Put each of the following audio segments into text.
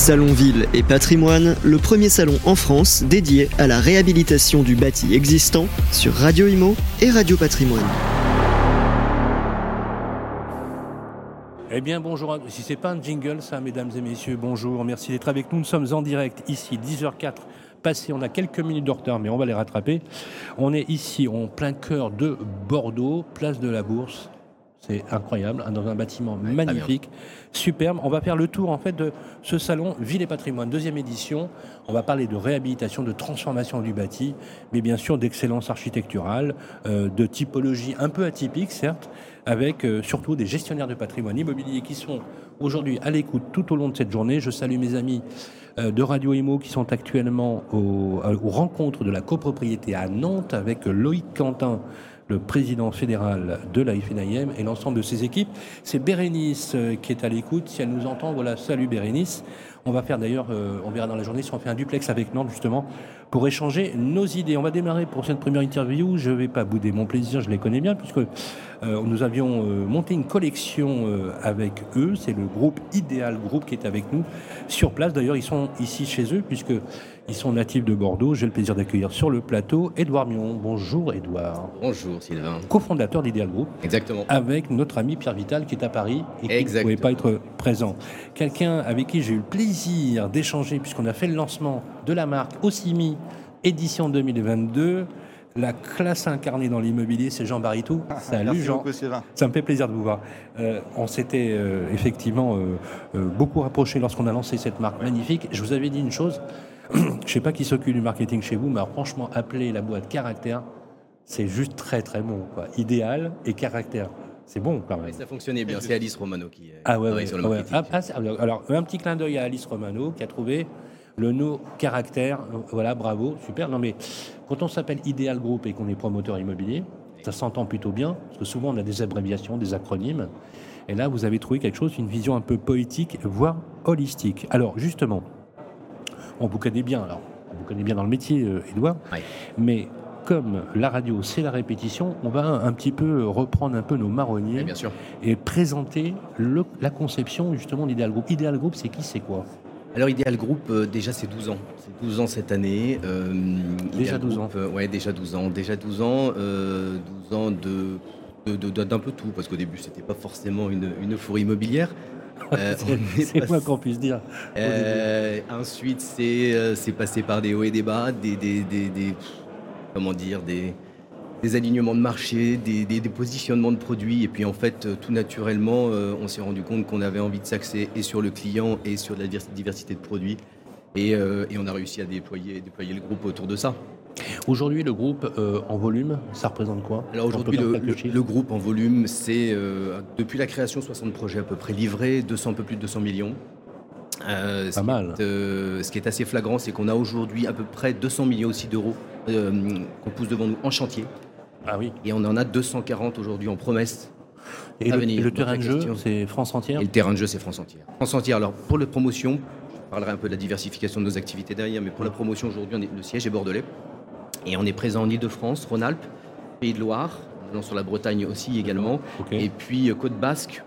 Salon Ville et Patrimoine, le premier salon en France dédié à la réhabilitation du bâti existant sur Radio Imo et Radio Patrimoine. Eh bien bonjour, si c'est pas un jingle ça mesdames et messieurs, bonjour, merci d'être avec nous, nous sommes en direct ici 10h04 passé, on a quelques minutes de retard mais on va les rattraper. On est ici en plein cœur de Bordeaux, place de la Bourse, c'est incroyable, hein, dans un bâtiment magnifique, superbe. On va faire le tour en fait de ce salon Ville et Patrimoine, deuxième édition. On va parler de réhabilitation, de transformation du bâti, mais bien sûr d'excellence architecturale, euh, de typologie un peu atypique certes, avec euh, surtout des gestionnaires de patrimoine immobilier qui sont aujourd'hui à l'écoute tout au long de cette journée. Je salue mes amis euh, de Radio Imo qui sont actuellement aux rencontres de la copropriété à Nantes avec Loïc Quentin le président fédéral de la FNIM et l'ensemble de ses équipes. C'est Bérénice euh, qui est à l'écoute. Si elle nous entend, voilà, salut Bérénice. On va faire d'ailleurs, euh, on verra dans la journée si on fait un duplex avec Nantes justement pour échanger nos idées. On va démarrer pour cette première interview. Je ne vais pas bouder mon plaisir, je les connais bien puisque euh, nous avions monté une collection avec eux. C'est le groupe Idéal Group qui est avec nous sur place. D'ailleurs, ils sont ici chez eux puisque ils sont natifs de Bordeaux. J'ai le plaisir d'accueillir sur le plateau Édouard Mion. Bonjour Édouard. Bonjour Sylvain. Co-fondateur d'Ideal Group. Exactement. Avec notre ami Pierre Vital qui est à Paris et qui ne pouvait pas être présent. Quelqu'un avec qui j'ai eu le plaisir d'échanger puisqu'on a fait le lancement de la marque Ossimi édition 2022. La classe incarnée dans l'immobilier, c'est Jean Baritou. Salut Jean. Ça me fait plaisir de vous voir. Euh, on s'était euh, effectivement euh, beaucoup rapproché lorsqu'on a lancé cette marque magnifique. Je vous avais dit une chose, je ne sais pas qui s'occupe du marketing chez vous, mais franchement, appeler la boîte caractère, c'est juste très très bon. Idéal et caractère. C'est bon quand même. ça fonctionnait bien. C'est Alice Romano qui ah ouais, sur le marketing. Ah, ah, alors, un petit clin d'œil à Alice Romano qui a trouvé le no caractère. Voilà, bravo, super. Non mais quand on s'appelle Idéal Group et qu'on est promoteur immobilier, ça s'entend plutôt bien, parce que souvent on a des abréviations, des acronymes. Et là, vous avez trouvé quelque chose, une vision un peu poétique, voire holistique. Alors justement, on vous connaît bien, alors, on vous connaît bien dans le métier, Edouard, euh, mais comme la radio, c'est la répétition, on va un petit peu reprendre un peu nos marronniers et présenter la conception justement d'Ideal Group. Ideal Group, c'est qui, c'est quoi? Alors Ideal Group, euh, déjà c'est 12 ans. C'est 12 ans cette année. Euh, déjà 12 ans Ouais, déjà 12 ans. Déjà 12 ans, 12 ans de, d'un peu tout, parce qu'au début c'était pas forcément une, une euphorie immobilière. Euh, c'est quoi qu'on puisse dire. Euh, ensuite, euh, c'est passé par des hauts et des bas, des, des, des, comment dire, des, des, alignements de marché, des, positionnements de produits. Et puis en fait, tout naturellement, on s'est rendu compte qu'on avait envie de s'axer et sur le client et sur la diversité de produits. Et, et on a réussi à déployer, déployer le groupe autour de ça. Aujourd'hui, le groupe euh, en volume, ça représente quoi? Alors aujourd'hui, le, groupe en volume, c'est euh, depuis la création 60 projets à peu près livrés, 200, un peu plus de 200 millions. Euh, Pas mal. ce qui est assez flagrant, c'est qu'on a aujourd'hui à peu près 200 millions aussi d'euros qu'on pousse devant nous en chantier. Ah oui. Et on en a 240 aujourd'hui en promesse. Et, le, terrain de jeu, c'est France entière Et le terrain de jeu, c'est France entière. France entière, alors pour la promotion, je parlerai un peu de la diversification de nos activités derrière, mais pour la promotion aujourd'hui, le siège est bordelais. Et on est présent en Ile-de-France, Rhône-Alpes, Pays de Loire, sur la Bretagne aussi également, et puis euh, Côte Basque,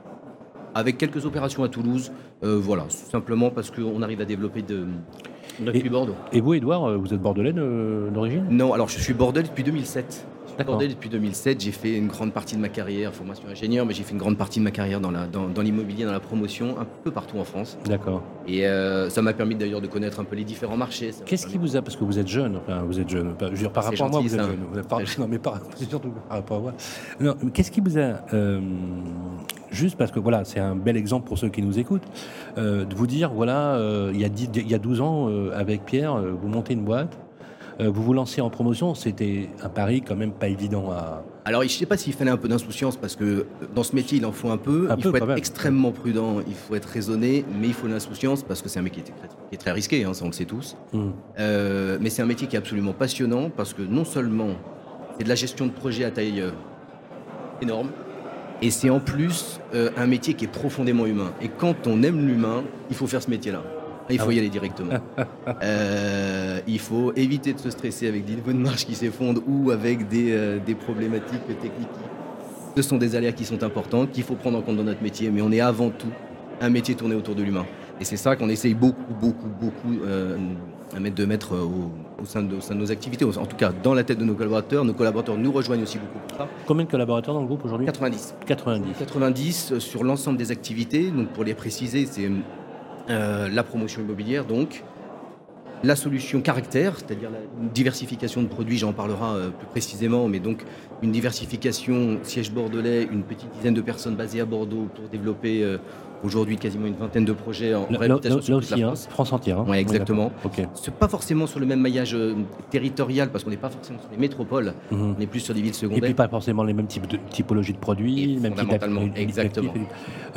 avec quelques opérations à Toulouse. Euh, voilà, simplement parce qu'on arrive à développer de, depuis Bordeaux. Et vous, Edouard, euh, vous êtes bordelais d'origine? Non, alors je suis bordelais depuis 2007. Bordelais depuis 2007. J'ai fait une grande partie de ma carrière, formation ingénieur, mais j'ai fait une grande partie de ma carrière dans, dans, l'immobilier, dans la promotion, un peu partout en France. D'accord. Et euh, ça m'a permis d'ailleurs de connaître un peu les différents marchés. Qu'est-ce qui vous a, parce que vous êtes jeune, enfin vous êtes jeune, je veux dire, par rapport à moi, vous êtes jeune. non, mais par, surtout par rapport à moi. Non, qu'est-ce qui vous a, euh, juste parce que voilà, c'est un bel exemple pour ceux qui nous écoutent, euh, de vous dire, voilà, il, y a il y a 12 ans, avec Pierre, vous montez une boîte, vous vous lancez en promotion, c'était un pari quand même pas évident à. Alors, je ne sais pas s'il fallait un peu d'insouciance parce que dans ce métier, il en faut un peu. il faut être extrêmement prudent, il faut être raisonné, mais il faut l'insouciance parce que c'est un métier qui est très, risqué, hein, ça on le sait tous. Hmm. Euh, mais c'est un métier qui est absolument passionnant parce que non seulement c'est de la gestion de projet à taille euh, énorme, et c'est en plus un métier qui est profondément humain. Et quand on aime l'humain, il faut faire ce métier-là. Il faut ah y aller directement. Euh, il faut éviter de se stresser avec des niveaux de marche qui s'effondrent ou avec des, euh, des, problématiques techniques. Ce sont des aléas qui sont importants, qu'il faut prendre en compte dans notre métier, mais on est avant tout un métier tourné autour de l'humain. Et c'est ça qu'on essaye beaucoup, beaucoup, beaucoup de mettre au, sein de, nos activités, en tout cas dans la tête de nos collaborateurs. Nos collaborateurs nous rejoignent aussi beaucoup pour ça. Combien de collaborateurs dans le groupe aujourd'hui? 90. 90. 90 sur l'ensemble des activités. Donc pour les préciser, c'est la promotion immobilière, donc. La solution caractère, c'est-à-dire la diversification de produits, j'en parlerai euh, plus précisément, mais donc une diversification siège bordelais, une petite dizaine de personnes basées à Bordeaux pour développer euh, aujourd'hui quasiment une vingtaine de projets en sur aussi, la hein, France. Entière. Hein. Oui, exactement. Okay. C'est pas forcément sur le même maillage euh, territorial parce qu'on n'est pas forcément sur les métropoles, mhm. on est plus sur des villes secondaires. Et puis pas forcément les mêmes types de typologies de produits, même fondamentalement, exactement.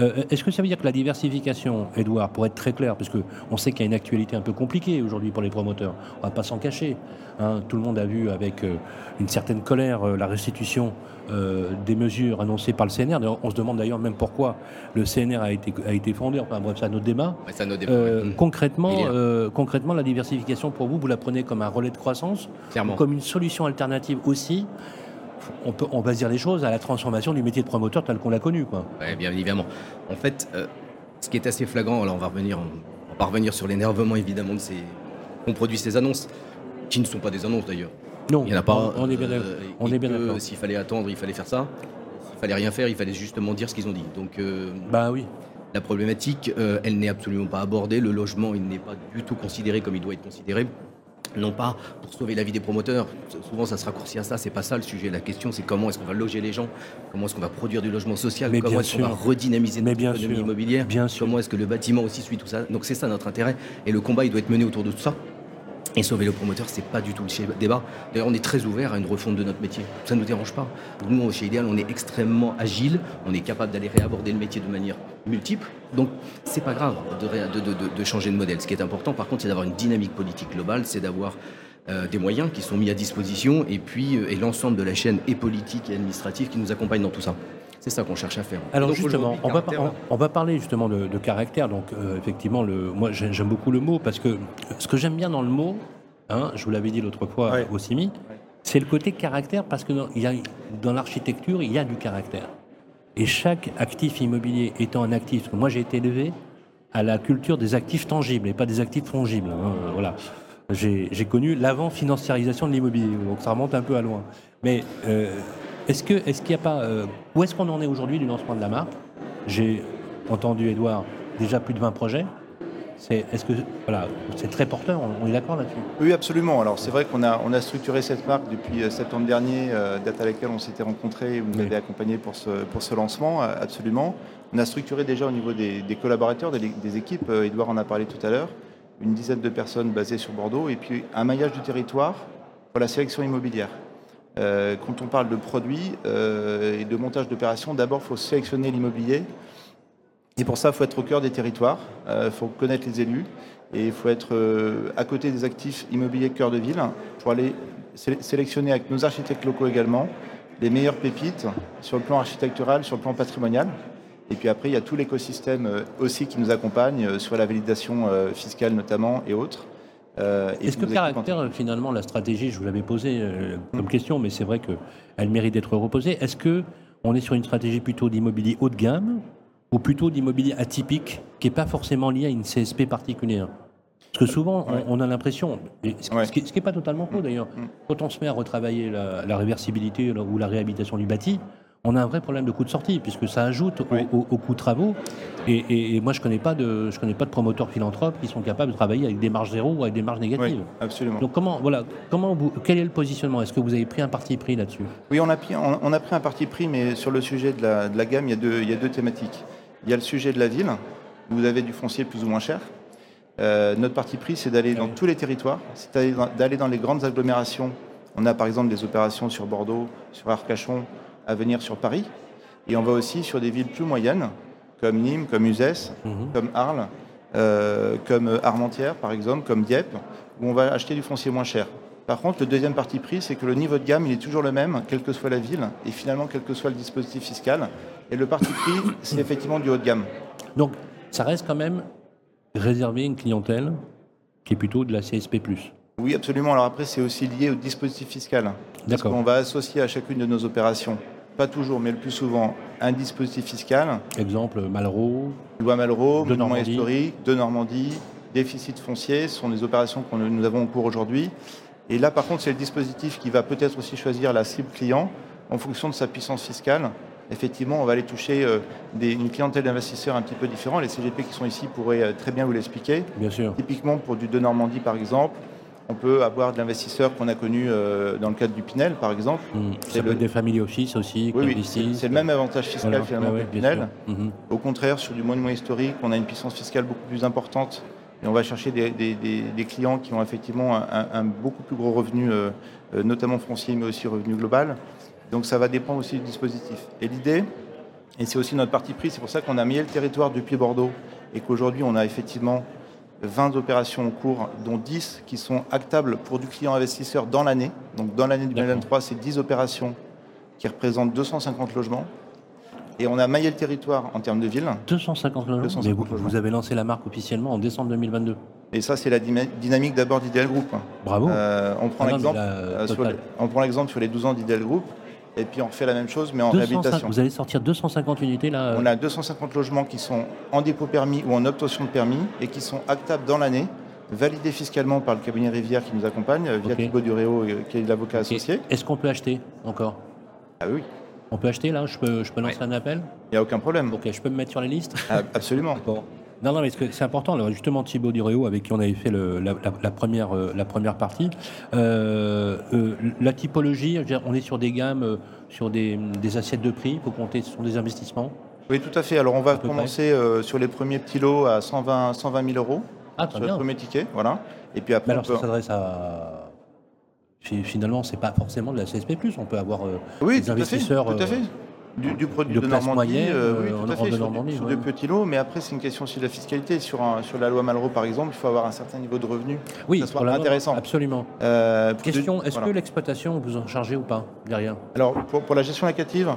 Euh, est-ce que ça veut dire que la diversification, Edouard, pour être très clair, parce qu'on sait qu'il y a une actualité un peu compliquée aujourd'hui pour les promoteurs, on va pas s'en cacher. Hein. tout le monde a vu avec euh, une certaine colère la restitution des mesures annoncées par le CNR. On se demande d'ailleurs même pourquoi le CNR a été a été fondé. Enfin bref, ça notre débat. Euh, concrètement, euh, concrètement, la diversification pour vous, vous la prenez comme un relais de croissance, comme une solution alternative aussi? On, peut, on va se dire les choses à la transformation du métier de promoteur tel qu'on l'a connu. Quoi. bien évidemment. En fait, euh, ce qui est assez flagrant, alors on va revenir, on va revenir sur l'énervement évidemment de ces, qu'on produit ces annonces, qui ne sont pas des annonces d'ailleurs. Non, il n'y en a pas. On, est bien, on est bien d'accord. S'il fallait attendre, il fallait faire ça. S'il fallait rien faire, il fallait justement dire ce qu'ils ont dit. Donc, bah oui. La problématique, euh, elle n'est absolument pas abordée. Le logement, il n'est pas du tout considéré comme il doit être considéré. Non pas pour sauver la vie des promoteurs. Souvent, ça se raccourcit à ça. C'est pas ça le sujet. La question, c'est comment est-ce qu'on va loger les gens? Comment est-ce qu'on va produire du logement social? Comment est-ce qu'on va redynamiser notre économie immobilière? Comment est-ce que le bâtiment aussi suit tout ça? Donc c'est ça notre intérêt. Et le combat, il doit être mené autour de tout ça. Et sauver le promoteur, c'est pas du tout le débat. D'ailleurs, on est très ouvert à une refonte de notre métier. Ça ne nous dérange pas. Nous, chez Ideal, on est extrêmement agile. On est capable d'aller réaborder le métier de manière multiple. Donc, c'est pas grave de, changer de modèle. Ce qui est important, par contre, c'est d'avoir une dynamique politique globale, c'est d'avoir euh, des moyens qui sont mis à disposition et puis euh, et l'ensemble de la chaîne et politique et administrative qui nous accompagne dans tout ça. C'est ça qu'on cherche à faire. Alors justement, on va, on, va, parler justement de, caractère. Donc euh, effectivement, le, moi j'aime beaucoup le mot parce que ce que j'aime bien dans le mot, hein, je vous l'avais dit l'autre fois au CIMI, c'est le côté caractère parce que dans, y a, dans l'architecture, il y a du caractère. Et chaque actif immobilier étant un actif, parce que moi j'ai été élevé à la culture des actifs tangibles et pas des actifs fongibles. Hein, voilà. J'ai connu l'avant-financiarisation de l'immobilier, donc ça remonte un peu à loin. Mais euh, est-ce qu'il n'y a pas. Euh, où est-ce qu'on en est aujourd'hui du lancement de la marque? J'ai entendu, Edouard, déjà plus de 20 projets. C'est est-ce que voilà, c'est très porteur, on, est d'accord là-dessus? Oui, absolument. Alors c'est vrai qu'on a, on a structuré cette marque depuis euh, septembre dernier, euh, date à laquelle on s'était rencontrés, vous nous avez accompagné pour ce, pour ce lancement, absolument. On a structuré déjà au niveau des, collaborateurs, des, des, équipes, Edouard en a parlé tout à l'heure, une dizaine de personnes basées sur Bordeaux, et puis un maillage du territoire pour la sélection immobilière. Euh, quand on parle de produits euh, et de montage d'opérations, d'abord, il faut sélectionner l'immobilier. Et pour ça, il faut être au cœur des territoires, il euh, faut connaître les élus et il faut être à côté des actifs immobiliers cœur de ville pour aller sélectionner avec nos architectes locaux également les meilleures pépites sur le plan architectural, sur le plan patrimonial. Et puis après, il y a tout l'écosystème aussi qui nous accompagne sur la validation fiscale notamment et autres. Euh, Est-ce que caractère, finalement, la stratégie, je vous l'avais posée euh, comme question, mais c'est vrai qu'elle mérite d'être reposée. Est-ce que on est sur une stratégie plutôt d'immobilier haut de gamme ou plutôt d'immobilier atypique qui n'est pas forcément lié à une CSP particulière? Parce que souvent, on, a l'impression, ce, qui n'est pas totalement faux d'ailleurs, hmm. quand on se met à retravailler la, la réversibilité ou la réhabilitation du bâti, on a un vrai problème de coût de sortie, puisque ça ajoute au, coût de travaux. Et, moi, je ne connais, pas de, connais pas de promoteurs philanthropes qui sont capables de travailler avec des marges zéro ou avec des marges négatives. absolument. Donc, comment, voilà, comment vous, quel est le positionnement? Est-ce que vous avez pris un parti pris là-dessus? Oui, on a, pris, on, a pris un parti pris, mais sur le sujet de la, gamme, il y, a deux, il y, a deux, thématiques. Il y a le sujet de la ville, où vous avez du foncier plus ou moins cher. Euh, notre parti pris, c'est d'aller dans tous les territoires, c'est d'aller dans les grandes agglomérations. On a par exemple des opérations sur Bordeaux, sur Arcachon, à venir sur Paris. Et on va aussi sur des villes plus moyennes, comme Nîmes, comme Uzès, mhm. comme Arles, euh, comme Armentières, par exemple, comme Dieppe, où on va acheter du foncier moins cher. Par contre, le deuxième parti pris, c'est que le niveau de gamme, il est toujours le même, quelle que soit la ville, et finalement, quel que soit le dispositif fiscal. Et le parti pris, c'est effectivement du haut de gamme. Donc, ça reste quand même réservé à une clientèle qui est plutôt de la CSP+. Oui, absolument. Alors après, c'est aussi lié au dispositif fiscal. Parce qu'on va associer à chacune de nos opérations pas toujours, mais le plus souvent, un dispositif fiscal. Exemple, Malraux. Loi Malraux, monument historique, de Normandie, déficit foncier, ce sont des opérations que nous avons en cours aujourd'hui. Et là, par contre, c'est le dispositif qui va peut-être aussi choisir la cible client en fonction de sa puissance fiscale. Effectivement, on va aller toucher euh, une clientèle d'investisseurs un petit peu différente. Les CGP qui sont ici pourraient euh, très bien vous l'expliquer. Bien sûr. Typiquement, pour du de Normandie, par exemple, on peut avoir de l'investisseur qu'on a connu euh, dans le cadre du Pinel, par exemple. Mmh. Peut être des family office aussi. Oui, c'est le même avantage fiscal finalement que le Pinel. Mmh. Au contraire, sur du monument historique, on a une puissance fiscale beaucoup plus importante et on va chercher des, clients qui ont effectivement un, beaucoup plus gros revenu, notamment foncier, mais aussi revenu global. Donc ça va dépendre aussi du dispositif. Et l'idée, et c'est aussi notre parti pris, c'est pour ça qu'on a mis le territoire depuis Bordeaux et qu'aujourd'hui on a effectivement 20 opérations en cours, dont 10 qui sont actables pour du client investisseur dans l'année. Donc dans l'année 2023, c'est 10 opérations qui représentent 250 logements. Et on a maillé le territoire en termes de ville. 250 logements. Mais vous, avez lancé la marque officiellement en décembre 2022. Et ça, c'est la dynamique d'abord d'Ideal Group. Bravo. Euh, on prend l'exemple euh, on prend l'exemple sur les 12 ans d'Ideal Group. Et puis on fait la même chose, mais en réhabilitation. Vous allez sortir 250 unités là On a 250 logements qui sont en dépôt permis ou en obtention de permis et qui sont actables dans l'année, validés fiscalement par le cabinet Rivière qui nous accompagne, via Thibaut Duréo, euh, qui est l'avocat associé. Est-ce qu'on peut acheter encore? Ah oui. On peut acheter là? Je peux, je peux lancer un appel? Il n'y a aucun problème. Ok, je peux me mettre sur les listes? Ah, Absolument. Non, non, mais c'est important. justement, Thibaut Duréo, avec qui on avait fait la, première, euh, la première partie, euh, euh, la typologie, on est sur des gammes, sur des, assiettes de prix, il faut compter, ce sont des investissements Oui, tout à fait. Alors, on va commencer sur les premiers petits lots à 120, 120 000 euros. Ah, sur le premier ticket, voilà. Et puis après, alors, ça s'adresse à finalement, c'est pas forcément de la CSP+. On peut avoir oui, des investisseurs. tout à fait du, produit de, Normandie, euh, oui, tout à fait, sur, Normandie, sur petits lots, mais après c'est une question aussi de la fiscalité. Sur, sur la loi Malraux par exemple, il faut avoir un certain niveau de revenu. Oui, ça soit intéressant. Absolument. Euh, question, est-ce que l'exploitation vous en chargez ou pas derrière? Alors pour, la gestion locative,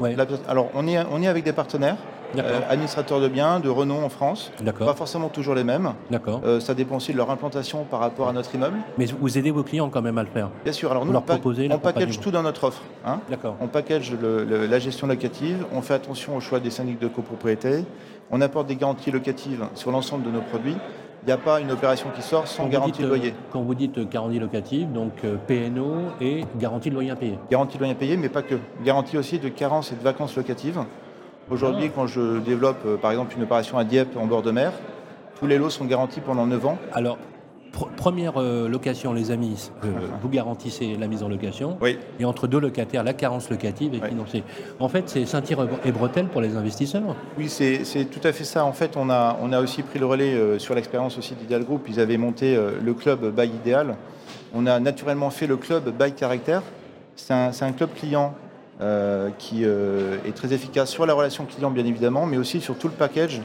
alors on est, on est avec des partenaires. Euh, administrateurs de biens, de renom en France. Pas forcément toujours les mêmes. D'accord. Euh, ça dépend aussi de leur implantation par rapport à notre immeuble. Mais vous aidez vos clients quand même à le faire Bien sûr. Alors nous, leur on, on package tout dans notre offre. Hein. D'accord. On package la gestion locative, on fait attention au choix des syndics de copropriété, on apporte des garanties locatives sur l'ensemble de nos produits. Il n'y a pas une opération qui sort sans garantie de loyer. Euh, quand vous dites garantie locative, donc PNO et garantie de loyer impayé Garantie de loyer impayé, mais pas que. Garantie aussi de carence et de vacances locatives. Aujourd'hui, quand je développe euh, par exemple une opération à Dieppe en bord de mer, tous les lots sont garantis pendant 9 ans. Alors, première euh, location, les amis, euh, vous garantissez la mise en location. Oui. Et entre deux locataires, la carence locative est financée. En fait, c'est ceinture et bretelle pour les investisseurs. Oui, c'est tout à fait ça. En fait, on a, on a aussi pris le relais sur l'expérience aussi d'Ideal Group. Ils avaient monté le club By Ideal. On a naturellement fait le club By Caractère. C'est un, un, club client qui euh, est très efficace sur la relation client bien évidemment, mais aussi sur tout le package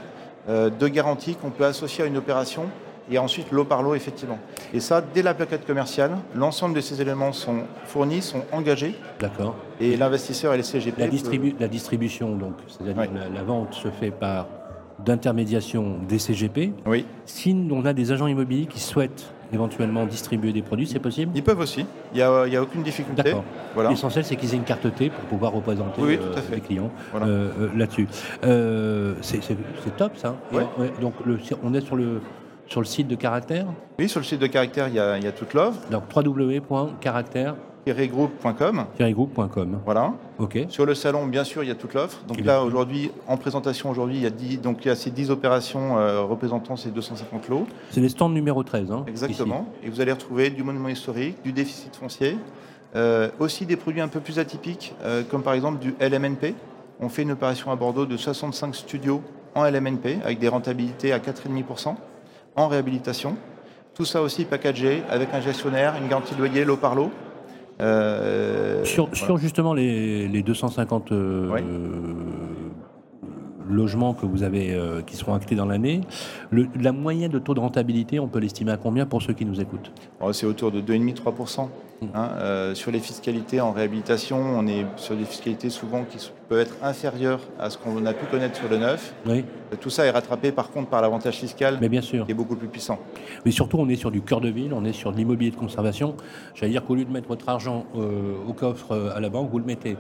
euh, de garantie qu'on peut associer à une opération et ensuite lot par lot effectivement. Et ça, dès la plaquette commerciale, l'ensemble de ces éléments sont fournis, sont engagés. D'accord. Et l'investisseur et les CGP. La, la distribution, donc, c'est-à-dire la, vente se fait par d'intermédiation des CGP. Oui. Si on a des agents immobiliers qui souhaitent éventuellement distribuer des produits, c'est possible? Ils peuvent aussi, il n'y a, aucune difficulté. D'accord. Voilà. L'essentiel, c'est qu'ils aient une carte T pour pouvoir représenter oui, euh, les clients euh, euh, là-dessus. c'est top, ça. donc, le, on est sur le, sur le site de Caractère? Oui, sur le site de Caractère, il y a, il y a toute l'offre. Donc, www.caractère group.com. group.com. Voilà. OK. Sur le salon, bien sûr, il y a toute l'offre. Donc là, aujourd'hui, en présentation, aujourd'hui, il y a 10, donc il y a ces 10 opérations euh, représentant ces 250 lots. C'est les stands numéro 13. Hein, Exactement. Et vous allez retrouver du monument historique, du déficit foncier, euh, aussi des produits un peu plus atypiques, euh, comme par exemple du LMNP. On fait une opération à Bordeaux de 65 studios en LMNP, avec des rentabilités à 4,5% en réhabilitation. Tout ça aussi packagé avec un gestionnaire, une garantie de loyer lot par lot. Euh, sur, justement les, 250 euh, logements que vous avez, euh, qui seront actés dans l'année, la moyenne de taux de rentabilité, on peut l'estimer à combien pour ceux qui nous écoutent? Oh, C'est autour de 2,5-3%. Hein. sur les fiscalités en réhabilitation, on est sur des fiscalités souvent qui peuvent être inférieures à ce qu'on a pu connaître sur le neuf. Oui. Tout ça est rattrapé par contre par l'avantage fiscal Mais bien sûr. qui est beaucoup plus puissant. Mais surtout, on est sur du cœur de ville, on est sur de l'immobilier de conservation. J'allais dire qu'au lieu de mettre votre argent au coffre à la banque, vous le mettez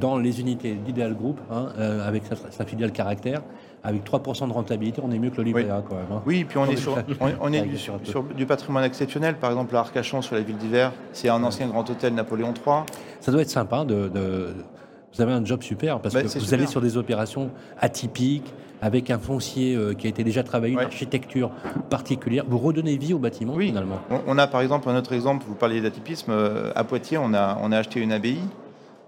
dans les unités d'Ideal Group, hein, avec sa, filiale Caractère, avec 3% de rentabilité, on est mieux que le livret oui. A quand même. Hein. Oui, puis on est, sur, on, est du, sur, du patrimoine exceptionnel. Par exemple, l'Arcachon sur la ville d'hiver, c'est un ancien grand hôtel Napoléon III. Ça doit être sympa de, vous avez un job super parce bah, que vous allez sur des opérations atypiques avec un foncier euh, qui a été déjà travaillé, une architecture particulière. Vous redonnez vie au bâtiment oui. finalement. On, a par exemple un autre exemple, vous parliez d'atypisme, euh, à Poitiers on a, on a acheté une abbaye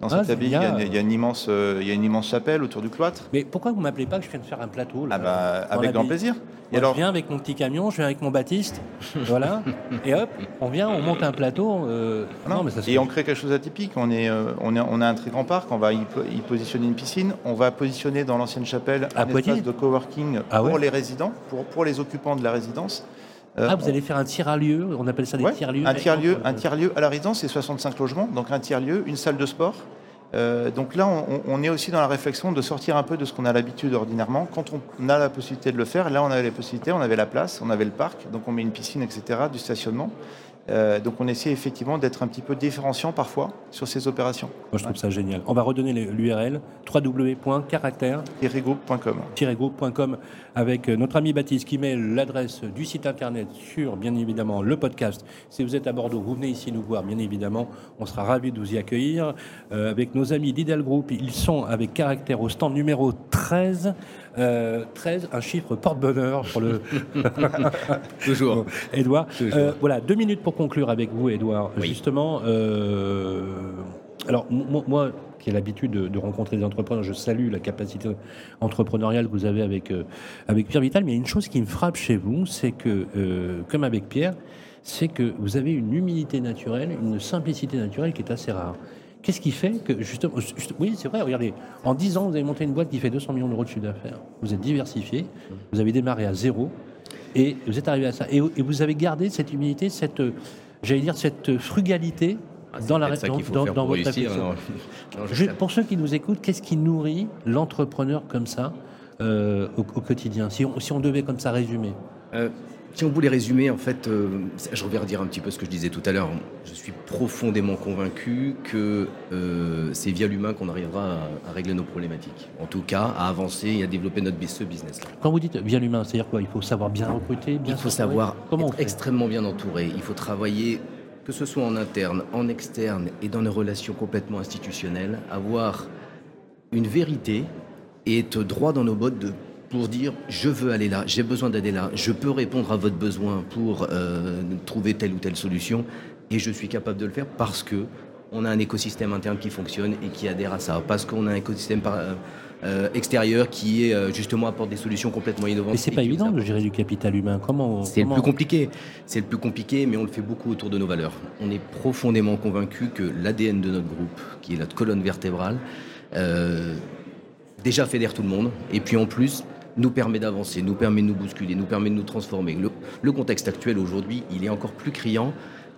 dans cette ah, abbaye, il y, a, une immense, euh, il y a une immense chapelle autour du cloître. Mais pourquoi vous m'appelez pas que je viens de faire un plateau ah bah, Avec grand plaisir. Et alors... Je viens avec mon petit camion, je viens avec mon Baptiste, voilà, et hop, on vient, on monte un plateau. Euh, non, mais ça et on crée quelque chose d'atypique. On, est, euh, on, est, on a un très grand parc, on va y, positionner une piscine, on va positionner dans l'ancienne chapelle un espace de coworking ah pour les résidents, pour, pour les occupants de la résidence. Ah, vous allez faire un tiers-lieu, on appelle ça des tiers-lieux Un tiers-lieu un tiers à la résidence, c'est 65 logements, donc un tiers-lieu, une salle de sport, euh, donc là, on, est aussi dans la réflexion de sortir un peu de ce qu'on a l'habitude ordinairement. Quand on a la possibilité de le faire, là, on avait la possibilité, on avait la place, on avait le parc, donc on met une piscine, etc., du stationnement. Euh, donc on essaie effectivement d'être un petit peu différenciant parfois sur ces opérations. Moi je trouve ça génial. On va redonner l'URL www.caractère-group.com avec euh, notre ami Baptiste qui met l'adresse du site internet sur bien évidemment le podcast. Si vous êtes à Bordeaux, vous venez ici nous voir bien évidemment. On sera ravis de vous y accueillir. Euh, avec nos amis d'Idel Group, ils sont avec Caractère au stand numéro 13. 13, un chiffre porte-bonheur pour le. Toujours. Edouard. voilà, deux minutes pour conclure avec vous, Edouard, justement, euh, alors moi, qui ai l'habitude de, rencontrer des entrepreneurs, je salue la capacité entrepreneuriale que vous avez avec, euh, avec Pierre Vital, mais il y a une chose qui me frappe chez vous, c'est que, euh, comme avec Pierre, c'est que vous avez une humilité naturelle, une simplicité naturelle qui est assez rare. Qu'est-ce qui fait que, justement, oui, c'est vrai, regardez, en 10 ans, vous avez monté une boîte qui fait 200 millions d'euros de chiffre d'affaires. Vous êtes diversifié, vous avez démarré à zéro, et vous êtes arrivé à ça. Et, vous avez gardé cette humilité, cette, j'allais dire, cette frugalité ah, dans, la, dans, dans, votre réflexion. pour ceux qui nous écoutent, qu'est-ce qui nourrit l'entrepreneur comme ça euh, au, quotidien si on, si on devait comme ça résumer? Euh, si on voulait résumer, en fait, euh, je reviens dire un petit peu ce que je disais tout à l'heure. Je suis profondément convaincu que euh, c'est via l'humain qu'on arrivera à, régler nos problématiques. En tout cas, à avancer et à développer notre ce business. Quand vous dites via l'humain, c'est-à-dire quoi? Il faut savoir bien recruter, bien Il faut savoir Comment être extrêmement bien entouré. Il faut travailler, que ce soit en interne, en externe et dans des relations complètement institutionnelles, avoir une vérité et être droit dans nos bottes de pour dire je veux aller là, j'ai besoin d'aller là, je peux répondre à votre besoin pour euh, trouver telle ou telle solution et je suis capable de le faire parce que on a un écosystème interne qui fonctionne et qui adhère à ça, parce qu'on a un écosystème euh, euh, extérieur qui est justement apporte des solutions complètement innovantes. Mais c'est pas évident de gérer du capital humain. Comment C'est le plus compliqué. C'est le plus compliqué, mais on le fait beaucoup autour de nos valeurs. On est profondément convaincu que l'ADN de notre groupe, qui est notre colonne vertébrale, déjà fédère tout le monde. Et puis en plus, nous permet d'avancer, nous permet de nous bousculer, nous permet de nous transformer. Le, contexte actuel aujourd'hui, il est encore plus criant.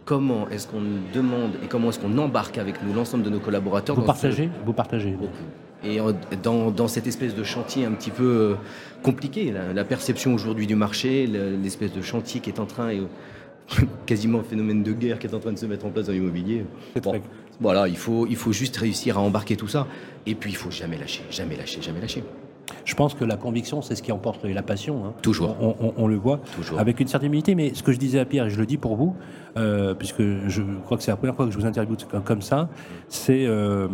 Comment est-ce qu'on demande et comment est-ce qu'on embarque avec nous l'ensemble de nos collaborateurs Vous partagez Vous partagez beaucoup. Et dans, cette espèce de chantier un petit peu euh, compliqué, la, perception aujourd'hui du marché, l'espèce de chantier qui est en train, et quasiment un phénomène de guerre qui est en train de se mettre en place dans l'immobilier. voilà, il faut, il faut juste réussir à embarquer tout ça. Et puis il faut jamais lâcher, jamais lâcher, jamais lâcher. Je pense que la conviction, c'est ce qui emporte la passion. Hein. Toujours. On, le voit avec une certaine humilité. Mais ce que je disais à Pierre, et je le dis pour vous, euh, puisque je crois que c'est la première fois que je vous interviewe comme ça, c'est euh,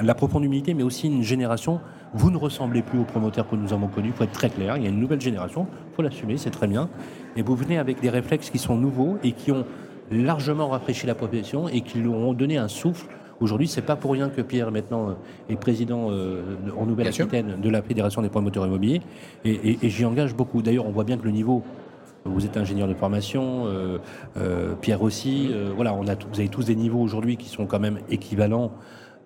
la profonde humilité, mais aussi une génération. Vous ne ressemblez plus aux promoteurs que nous avons connus. Il faut être très clair. Il y a une nouvelle génération. Il faut l'assumer, c'est très bien. Et vous venez avec des réflexes qui sont nouveaux et qui ont largement rafraîchi la profession et qui lui ont donné un souffle Aujourd'hui, c'est pas pour rien que Pierre maintenant euh, est président euh, en Nouvelle-Aquitaine de la Fédération des promoteurs immobiliers, et, j'y engage beaucoup. D'ailleurs, on voit bien que le niveau vous êtes ingénieur de formation, euh, Pierre aussi. voilà, on a vous avez tous des niveaux aujourd'hui qui sont quand même équivalents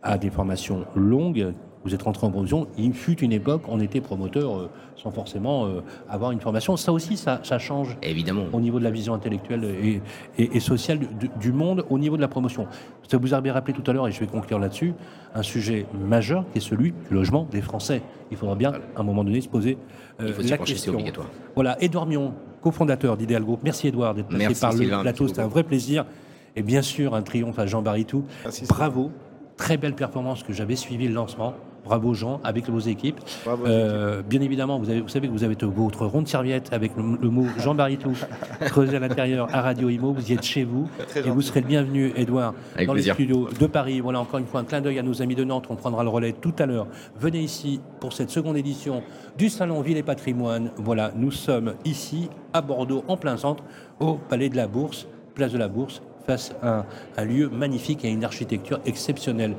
à des formations longues vous êtes rentré en promotion. Il fut une époque, on était promoteur euh, sans forcément euh, avoir une formation. Ça aussi, ça, change. Évidemment. Au niveau de la vision intellectuelle et, sociale du, monde, au niveau de la promotion. Ça vous avez rappelé tout à l'heure, et je vais conclure là-dessus, un sujet majeur qui est celui du logement des Français. Il faudra bien, à un moment donné, se poser euh, la question. Obligatoire. Voilà, Edouard Mion, cofondateur d'Ideal Group. Merci Edouard d'être passé par le plateau. C'était un vrai plaisir. Et bien sûr, un triomphe à Jean Baritou. Bravo. Très belle performance que j'avais suivi le lancement. Bravo Jean, avec vos équipes. Euh, bien évidemment, vous, avez, vous savez que vous avez votre ronde serviette avec le, mot Jean Baritou creusé à l'intérieur à Radio Imo. Vous y êtes chez vous. et vous serez le bienvenu, Edouard, dans les studios de Paris. Voilà encore une fois un clin d'œil à nos amis de Nantes. On prendra le relais tout à l'heure. Venez ici pour cette seconde édition du Salon Ville et Patrimoine. Voilà, nous sommes ici à Bordeaux, en plein centre, au Palais de la Bourse, place de la Bourse face à un, lieu magnifique et à une architecture exceptionnelle.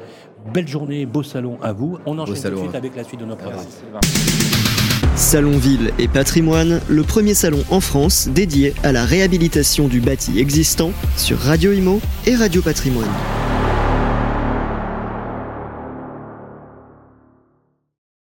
Belle journée, beau salon à vous. On enchaîne tout de suite avec la suite de nos programmes. Salon Ville et Patrimoine, le premier salon en France dédié à la réhabilitation du bâti existant sur Radio Imo et Radio Patrimoine.